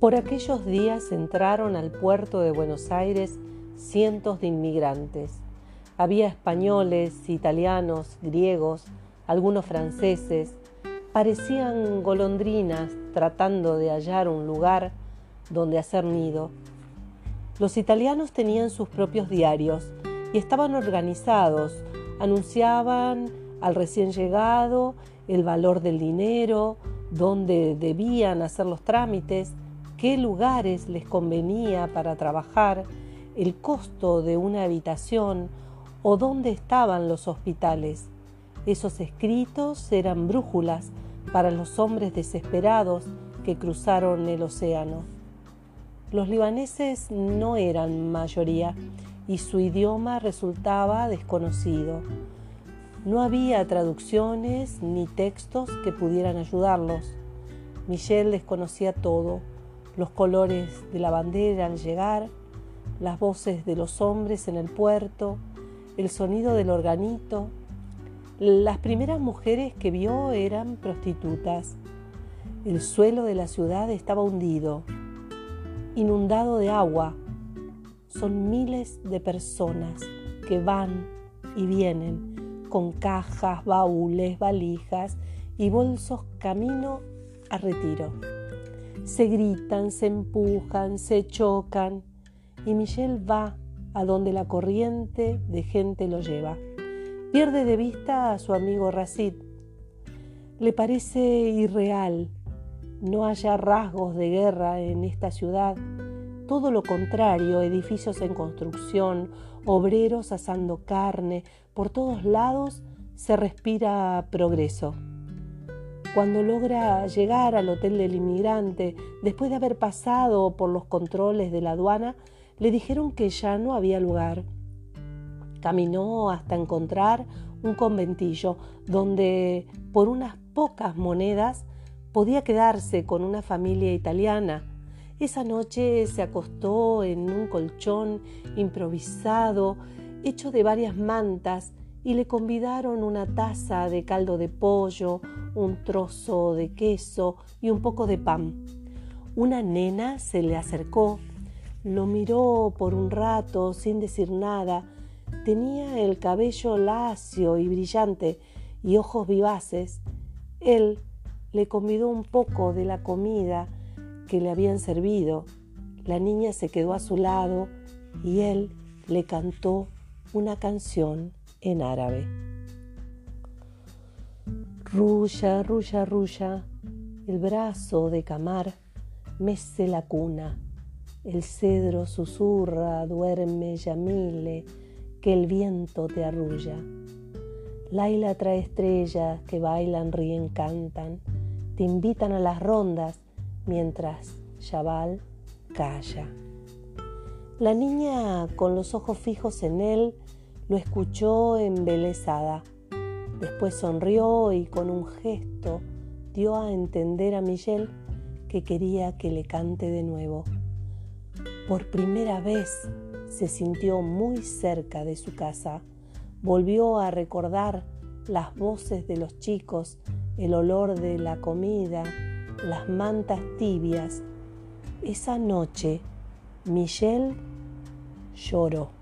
Por aquellos días entraron al puerto de Buenos Aires cientos de inmigrantes. Había españoles, italianos, griegos, algunos franceses. Parecían golondrinas tratando de hallar un lugar donde hacer nido. Los italianos tenían sus propios diarios y estaban organizados. Anunciaban al recién llegado el valor del dinero, dónde debían hacer los trámites, qué lugares les convenía para trabajar, el costo de una habitación o dónde estaban los hospitales. Esos escritos eran brújulas para los hombres desesperados que cruzaron el océano. Los libaneses no eran mayoría y su idioma resultaba desconocido. No había traducciones ni textos que pudieran ayudarlos. Michelle desconocía todo, los colores de la bandera al llegar, las voces de los hombres en el puerto, el sonido del organito. Las primeras mujeres que vio eran prostitutas. El suelo de la ciudad estaba hundido, inundado de agua. Son miles de personas que van y vienen con cajas, baúles, valijas y bolsos camino a retiro. Se gritan, se empujan, se chocan y Michelle va a donde la corriente de gente lo lleva. Pierde de vista a su amigo Racid. Le parece irreal. No haya rasgos de guerra en esta ciudad. Todo lo contrario, edificios en construcción, obreros asando carne, por todos lados se respira progreso. Cuando logra llegar al hotel del inmigrante, después de haber pasado por los controles de la aduana, le dijeron que ya no había lugar. Caminó hasta encontrar un conventillo donde por unas pocas monedas podía quedarse con una familia italiana. Esa noche se acostó en un colchón improvisado, hecho de varias mantas, y le convidaron una taza de caldo de pollo, un trozo de queso y un poco de pan. Una nena se le acercó lo miró por un rato sin decir nada. Tenía el cabello lacio y brillante y ojos vivaces. Él le convidó un poco de la comida que le habían servido. La niña se quedó a su lado y él le cantó una canción en árabe. Ruya, ruya, ruya, el brazo de Camar mece la cuna el cedro susurra, duerme Yamile, que el viento te arrulla. Laila trae estrellas que bailan, ríen, cantan, te invitan a las rondas mientras Yabal calla. La niña, con los ojos fijos en él, lo escuchó embelesada. Después sonrió y con un gesto dio a entender a Michelle que quería que le cante de nuevo. Por primera vez se sintió muy cerca de su casa. Volvió a recordar las voces de los chicos, el olor de la comida, las mantas tibias. Esa noche, Michelle lloró.